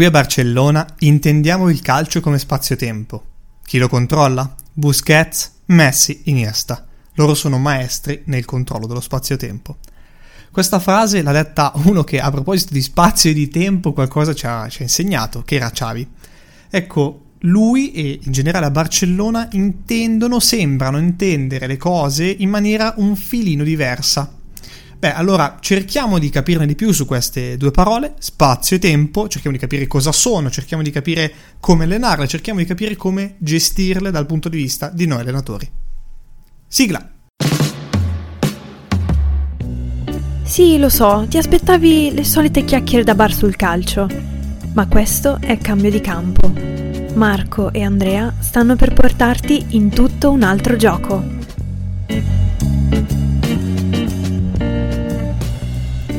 Qui a Barcellona intendiamo il calcio come spazio-tempo. Chi lo controlla? Busquets, Messi, Iniesta. Loro sono maestri nel controllo dello spazio-tempo. Questa frase l'ha detta uno che a proposito di spazio e di tempo qualcosa ci ha, ci ha insegnato, che era Xavi. Ecco, lui e in generale a Barcellona intendono, sembrano intendere le cose in maniera un filino diversa. Beh, allora cerchiamo di capirne di più su queste due parole, spazio e tempo, cerchiamo di capire cosa sono, cerchiamo di capire come allenarle, cerchiamo di capire come gestirle dal punto di vista di noi allenatori. Sigla! Sì, lo so, ti aspettavi le solite chiacchiere da bar sul calcio, ma questo è cambio di campo. Marco e Andrea stanno per portarti in tutto un altro gioco.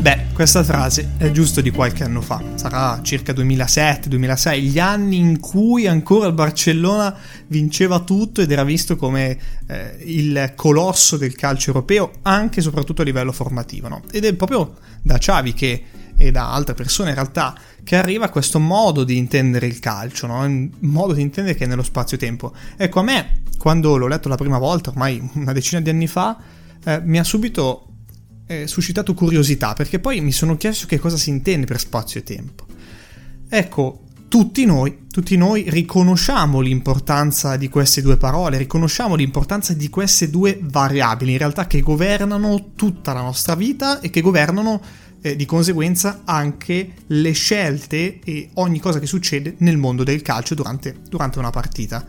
Beh, questa frase è giusto di qualche anno fa, sarà circa 2007-2006, gli anni in cui ancora il Barcellona vinceva tutto ed era visto come eh, il colosso del calcio europeo, anche e soprattutto a livello formativo. No? Ed è proprio da Xavi che e da altre persone in realtà che arriva questo modo di intendere il calcio, no? un modo di intendere che è nello spazio-tempo. Ecco, a me, quando l'ho letto la prima volta, ormai una decina di anni fa, eh, mi ha subito eh, suscitato curiosità, perché poi mi sono chiesto che cosa si intende per spazio e tempo. Ecco, tutti noi, tutti noi riconosciamo l'importanza di queste due parole, riconosciamo l'importanza di queste due variabili, in realtà che governano tutta la nostra vita e che governano eh, di conseguenza anche le scelte e ogni cosa che succede nel mondo del calcio durante, durante una partita.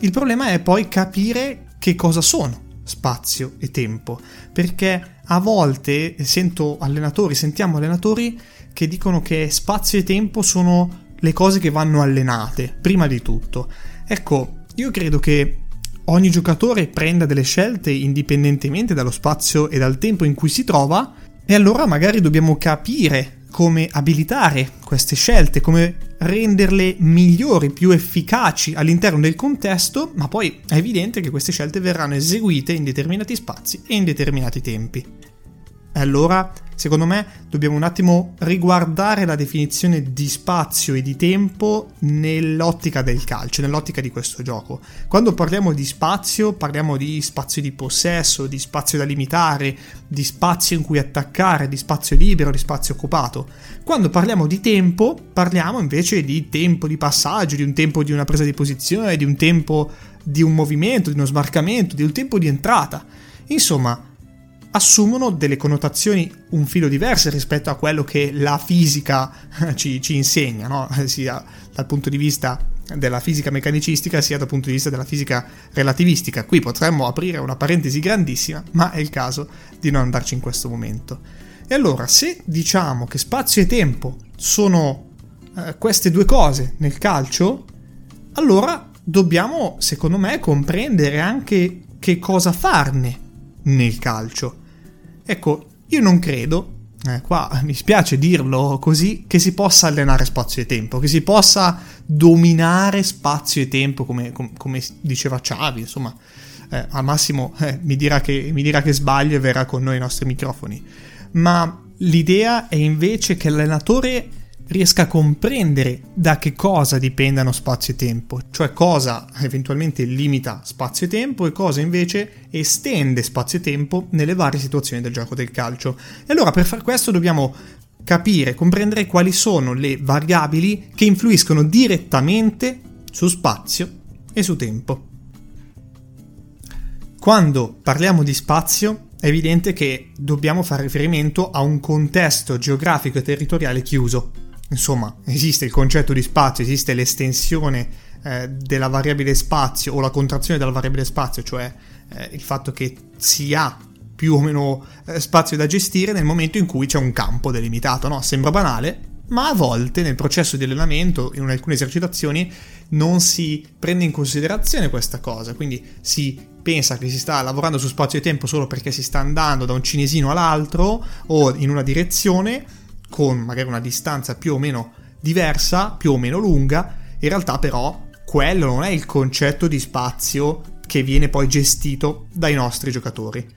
Il problema è poi capire che cosa sono spazio e tempo, perché a volte sento allenatori, sentiamo allenatori che dicono che spazio e tempo sono le cose che vanno allenate, prima di tutto. Ecco, io credo che ogni giocatore prenda delle scelte indipendentemente dallo spazio e dal tempo in cui si trova e allora magari dobbiamo capire come abilitare queste scelte, come renderle migliori, più efficaci all'interno del contesto, ma poi è evidente che queste scelte verranno eseguite in determinati spazi e in determinati tempi. E allora, secondo me, dobbiamo un attimo riguardare la definizione di spazio e di tempo nell'ottica del calcio, nell'ottica di questo gioco. Quando parliamo di spazio, parliamo di spazio di possesso, di spazio da limitare, di spazio in cui attaccare, di spazio libero, di spazio occupato. Quando parliamo di tempo, parliamo invece di tempo di passaggio, di un tempo di una presa di posizione, di un tempo di un movimento, di uno sbarcamento, di un tempo di entrata. Insomma, assumono delle connotazioni un filo diverse rispetto a quello che la fisica ci, ci insegna, no? sia dal punto di vista della fisica meccanicistica sia dal punto di vista della fisica relativistica. Qui potremmo aprire una parentesi grandissima, ma è il caso di non andarci in questo momento. E allora, se diciamo che spazio e tempo sono eh, queste due cose nel calcio, allora dobbiamo, secondo me, comprendere anche che cosa farne nel calcio. Ecco, io non credo, eh, qua mi spiace dirlo così, che si possa allenare spazio e tempo, che si possa dominare spazio e tempo come, com- come diceva Xavi, insomma, eh, al massimo eh, mi, dirà che, mi dirà che sbaglio e verrà con noi ai nostri microfoni. Ma l'idea è invece che l'allenatore riesca a comprendere da che cosa dipendano spazio e tempo, cioè cosa eventualmente limita spazio e tempo e cosa invece estende spazio e tempo nelle varie situazioni del gioco del calcio. E allora per far questo dobbiamo capire, comprendere quali sono le variabili che influiscono direttamente su spazio e su tempo. Quando parliamo di spazio è evidente che dobbiamo fare riferimento a un contesto geografico e territoriale chiuso, Insomma, esiste il concetto di spazio, esiste l'estensione eh, della variabile spazio o la contrazione della variabile spazio, cioè eh, il fatto che si ha più o meno eh, spazio da gestire nel momento in cui c'è un campo delimitato, no? Sembra banale, ma a volte nel processo di allenamento, in alcune esercitazioni, non si prende in considerazione questa cosa, quindi si pensa che si sta lavorando su spazio e tempo solo perché si sta andando da un cinesino all'altro o in una direzione con magari una distanza più o meno diversa, più o meno lunga, in realtà però quello non è il concetto di spazio che viene poi gestito dai nostri giocatori.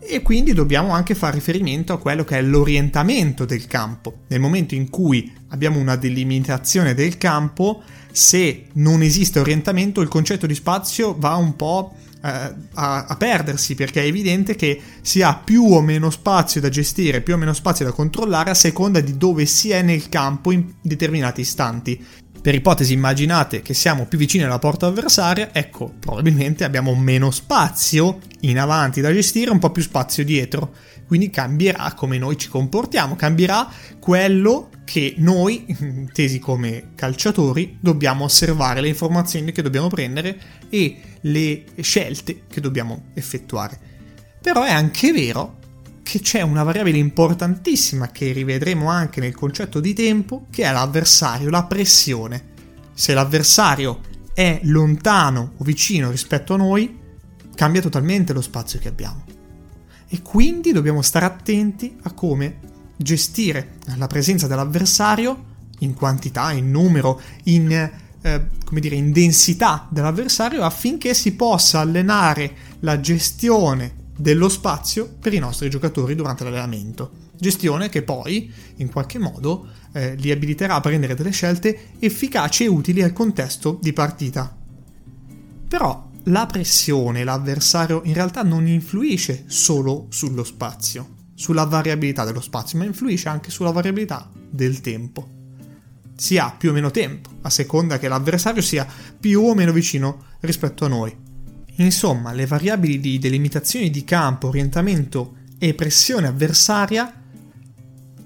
e quindi dobbiamo anche fare riferimento a quello che è l'orientamento del campo. Nel momento in cui abbiamo una delimitazione del campo, se non esiste orientamento, il concetto di spazio va un po' a, a, perdersi perché è evidente che si ha più o meno spazio da gestire, più o meno spazio da controllare a seconda di dove si è nel campo in determinati istanti. Per ipotesi immaginate che siamo più vicini alla porta avversaria, ecco, probabilmente abbiamo meno spazio in avanti da gestire, un po' più spazio dietro. Quindi cambierà come noi ci comportiamo, cambierà quello che noi, intesi come calciatori, dobbiamo osservare, le informazioni che dobbiamo prendere e le scelte che dobbiamo effettuare. Però è anche vero che c'è una variabile importantissima che rivedremo anche nel concetto di tempo, che è l'avversario, la pressione. Se l'avversario è lontano o vicino rispetto a noi, cambia totalmente lo spazio che abbiamo. E quindi dobbiamo stare attenti a come gestire la presenza dell'avversario in quantità, in numero, in, eh, dire, in densità dell'avversario affinché si possa allenare la gestione dello spazio per i nostri giocatori durante l'allenamento. Gestione che poi, in qualche modo, eh, li abiliterà a prendere delle scelte efficaci e utili al contesto di partita. Però la pressione, l'avversario, in realtà non influisce solo sullo spazio, sulla variabilità dello spazio, ma influisce anche sulla variabilità del tempo. Si ha più o meno tempo, a seconda che l'avversario sia più o meno vicino rispetto a noi. Insomma, le variabili di delimitazione di campo, orientamento e pressione avversaria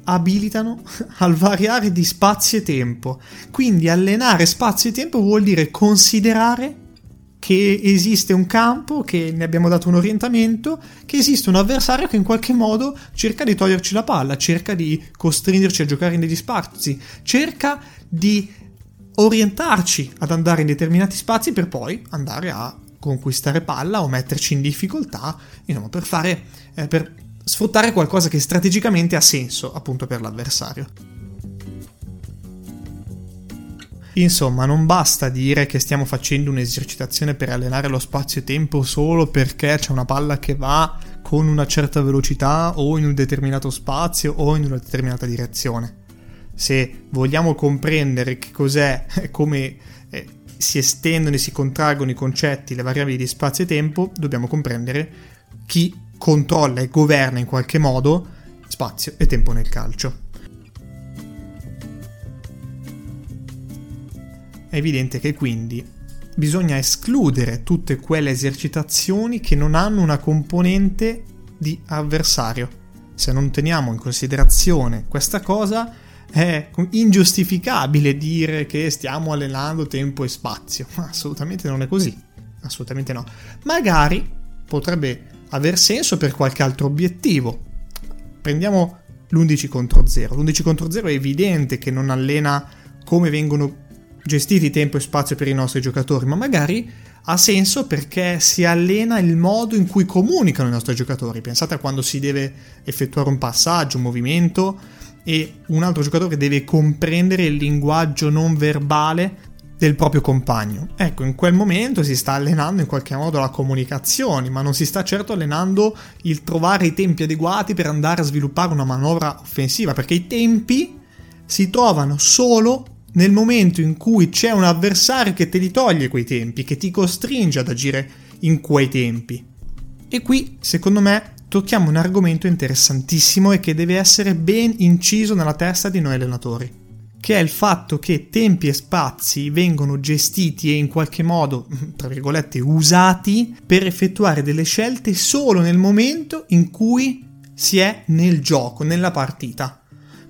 abilitano al variare di spazio e tempo. Quindi allenare spazio e tempo vuol dire considerare che esiste un campo, che ne abbiamo dato un orientamento, che esiste un avversario che in qualche modo cerca di toglierci la palla, cerca di costringerci a giocare in degli spazi, cerca di orientarci ad andare in determinati spazi per poi andare a conquistare palla o metterci in difficoltà, insomma, per fare eh, per sfruttare qualcosa che strategicamente ha senso appunto per l'avversario. Insomma, non basta dire che stiamo facendo un'esercitazione per allenare lo spazio-tempo solo perché c'è una palla che va con una certa velocità o in un determinato spazio o in una determinata direzione. Se vogliamo comprendere che cos'è, come eh, si estendono e si contraggono i concetti, le variabili di spazio e tempo, dobbiamo comprendere chi controlla e governa in qualche modo spazio e tempo nel calcio. È evidente che quindi bisogna escludere tutte quelle esercitazioni che non hanno una componente di avversario. Se non teniamo in considerazione questa cosa, è ingiustificabile dire che stiamo allenando tempo e spazio. Assolutamente non è così. Assolutamente no. Magari potrebbe aver senso per qualche altro obiettivo. Prendiamo l'11 contro 0. L'11 contro 0 è evidente che non allena come vengono gestiti tempo e spazio per i nostri giocatori, ma magari ha senso perché si allena il modo in cui comunicano i nostri giocatori. Pensate a quando si deve effettuare un passaggio, un movimento e un altro giocatore deve comprendere il linguaggio non verbale del proprio compagno. Ecco, in quel momento si sta allenando in qualche modo la comunicazione, ma non si sta certo allenando il trovare i tempi adeguati per andare a sviluppare una manovra offensiva, perché i tempi si trovano solo nel momento in cui c'è un avversario che te li toglie quei tempi, che ti costringe ad agire in quei tempi. E qui, secondo me, tocchiamo un argomento interessantissimo e che deve essere ben inciso nella testa di noi allenatori, che è il fatto che tempi e spazi vengono gestiti e in qualche modo, tra virgolette, usati per effettuare delle scelte solo nel momento in cui si è nel gioco, nella partita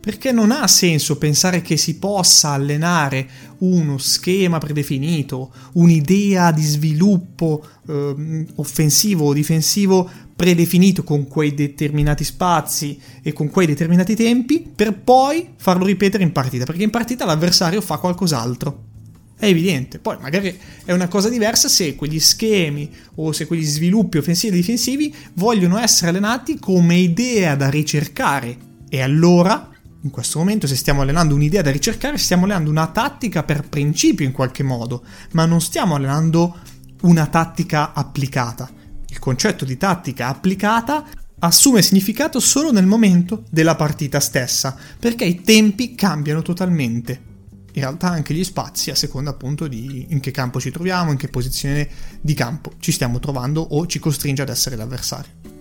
perché non ha senso pensare che si possa allenare uno schema predefinito, un'idea di sviluppo eh, offensivo o difensivo predefinito con quei determinati spazi e con quei determinati tempi per poi farlo ripetere in partita, perché in partita l'avversario fa qualcos'altro. È evidente, poi magari è una cosa diversa se quegli schemi o se quegli sviluppi offensivi e difensivi vogliono essere allenati come idea da ricercare e allora in questo momento, se stiamo allenando un'idea da ricercare, stiamo allenando una tattica per principio in qualche modo, ma non stiamo allenando una tattica applicata. Il concetto di tattica applicata assume significato solo nel momento della partita stessa, perché i tempi cambiano totalmente. In realtà anche gli spazi a seconda appunto di in che campo ci troviamo, in che posizione di campo ci stiamo trovando o ci costringe ad essere l'avversario.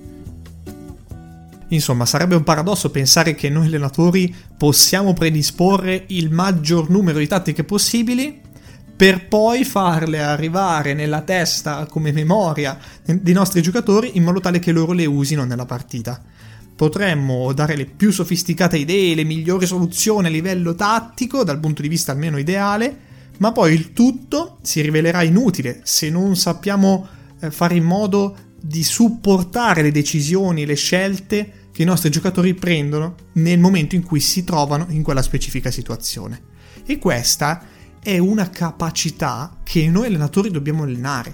Insomma, sarebbe un paradosso pensare che noi allenatori possiamo predisporre il maggior numero di tattiche possibili per poi farle arrivare nella testa come memoria dei nostri giocatori in modo tale che loro le usino nella partita. Potremmo dare le più sofisticate idee, le migliori soluzioni a livello tattico, dal punto di vista almeno ideale, ma poi il tutto si rivelerà inutile se non sappiamo eh, fare in modo di supportare le decisioni, le scelte che i nostri giocatori prendono nel momento in cui si trovano in quella specifica situazione. E questa è una capacità che noi allenatori dobbiamo allenare.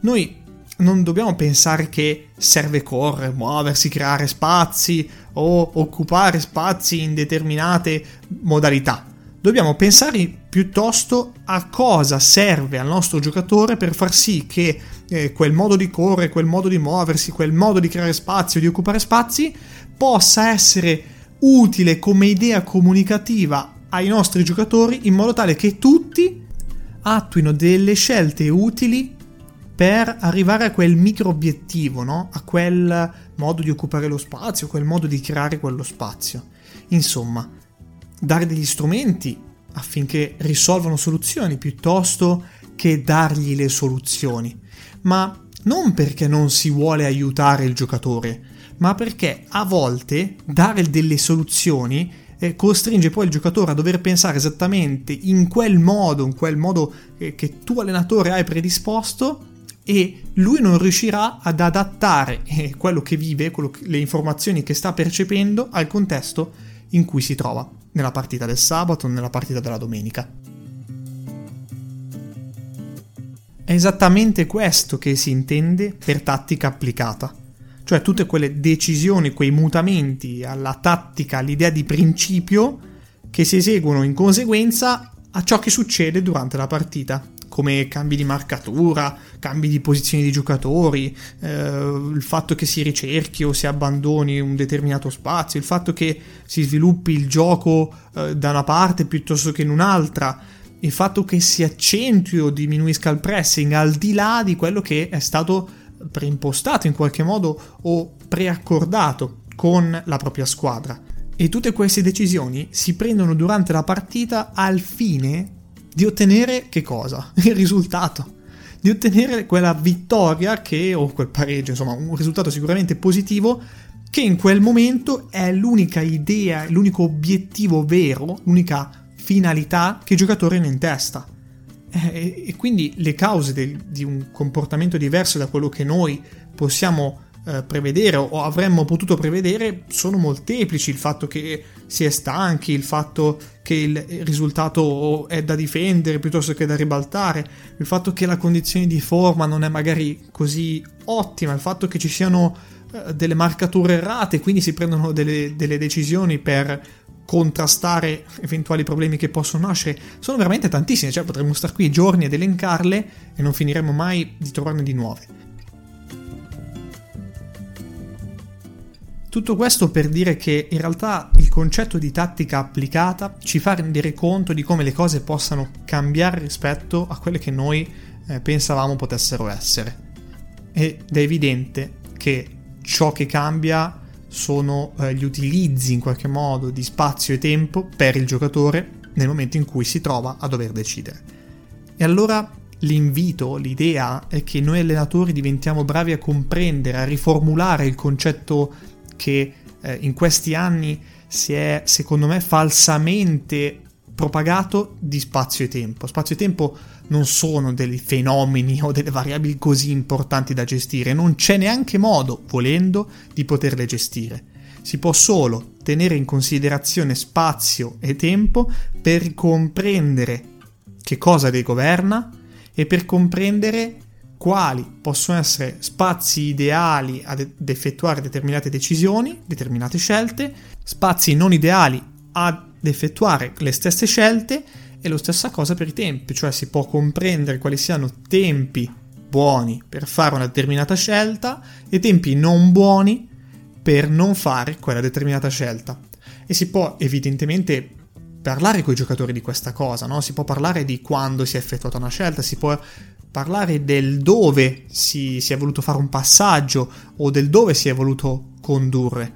Noi non dobbiamo pensare che serve correre, muoversi, creare spazi o occupare spazi in determinate modalità. Dobbiamo pensare piuttosto a cosa serve al nostro giocatore per far sì che eh, quel modo di correre, quel modo di muoversi, quel modo di creare spazio, di occupare spazi, possa essere utile come idea comunicativa ai nostri giocatori in modo tale che tutti attuino delle scelte utili per arrivare a quel micro obiettivo, no? a quel modo di occupare lo spazio, quel modo di creare quello spazio. Insomma, dare degli strumenti affinché risolvano soluzioni piuttosto che dargli le soluzioni. Ma non perché non si vuole aiutare il giocatore, ma perché a volte dare delle soluzioni eh, costringe poi il giocatore a dover pensare esattamente in quel modo, in quel modo eh, che tu allenatore hai predisposto e lui non riuscirà ad adattare eh, quello che vive, quello che, le informazioni che sta percependo al contesto in cui si trova, nella partita del sabato nella partita della domenica. È esattamente questo che si intende per tattica applicata, cioè tutte quelle decisioni, quei mutamenti alla tattica, all'idea di principio che si eseguono in conseguenza a ciò che succede durante la partita, come cambi di marcatura, cambi di posizioni di giocatori, eh, il fatto che si ricerchi o si abbandoni un determinato spazio, il fatto che si sviluppi il gioco eh, da una parte piuttosto che in un'altra, il fatto che si accentui o diminuisca il pressing al di là di quello che è stato preimpostato in qualche modo o preaccordato con la propria squadra. E tutte queste decisioni si prendono durante la partita al fine di ottenere che cosa? Il risultato. Di ottenere quella vittoria che, o quel pareggio, insomma, un risultato sicuramente positivo che in quel momento è l'unica idea, l'unico obiettivo vero, l'unica finalità che il giocatore ha in testa. Eh, e quindi le cause del, di un comportamento diverso da quello che noi possiamo eh, prevedere o avremmo potuto prevedere sono molteplici. Il fatto che si è stanchi, il fatto che il risultato è da difendere piuttosto che da ribaltare, il fatto che la condizione di forma non è magari così ottima, il fatto che ci siano eh, delle marcature errate, quindi si prendono delle, delle decisioni per contrastare eventuali problemi che possono nascere sono veramente tantissime, cioè potremmo stare qui giorni ad elencarle e non finiremo mai di trovarne di nuove. Tutto questo per dire che in realtà il concetto di tattica applicata ci fa rendere conto di come le cose possano cambiare rispetto a quelle che noi eh, pensavamo potessero essere. Ed è evidente che ciò che cambia sono eh, gli utilizzi in qualche modo di spazio e tempo per il giocatore nel momento in cui si trova a dover decidere. E allora l'invito, l'idea è che noi allenatori diventiamo bravi a comprendere, a riformulare il concetto che eh, in questi anni si è, secondo me, falsamente propagato di spazio e tempo. Spazio e tempo non sono dei fenomeni o delle variabili così importanti da gestire, non c'è neanche modo, volendo, di poterle gestire. Si può solo tenere in considerazione spazio e tempo per comprendere che cosa le governa e per comprendere quali possono essere spazi ideali ad effettuare determinate decisioni, determinate scelte, spazi non ideali ad effettuare le stesse scelte e lo stessa cosa per i tempi, cioè si può comprendere quali siano tempi buoni per fare una determinata scelta e tempi non buoni per non fare quella determinata scelta. E si può evidentemente parlare con i giocatori di questa cosa, no? si può parlare di quando si è effettuata una scelta, si può parlare del dove si, si è voluto fare un passaggio o del dove si è voluto condurre,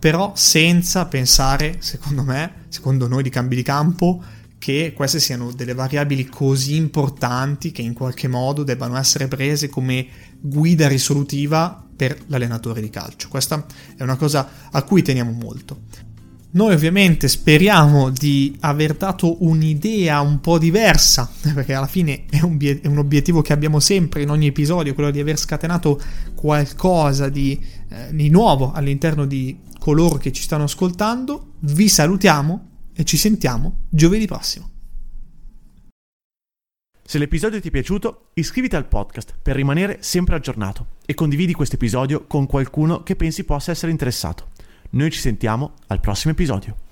però senza pensare, secondo me, secondo noi di cambi di campo, che queste siano delle variabili così importanti che in qualche modo debbano essere prese come guida risolutiva per l'allenatore di calcio. Questa è una cosa a cui teniamo molto. Noi ovviamente speriamo di aver dato un'idea un po' diversa, perché alla fine è un, è un, obiettivo che abbiamo sempre in ogni episodio, quello di aver scatenato qualcosa di, eh, di nuovo all'interno di coloro che ci stanno ascoltando. Vi salutiamo e ci sentiamo giovedì prossimo. Se l'episodio ti è piaciuto, iscriviti al podcast per rimanere sempre aggiornato e condividi questo episodio con qualcuno che pensi possa essere interessato. Noi ci sentiamo al prossimo episodio.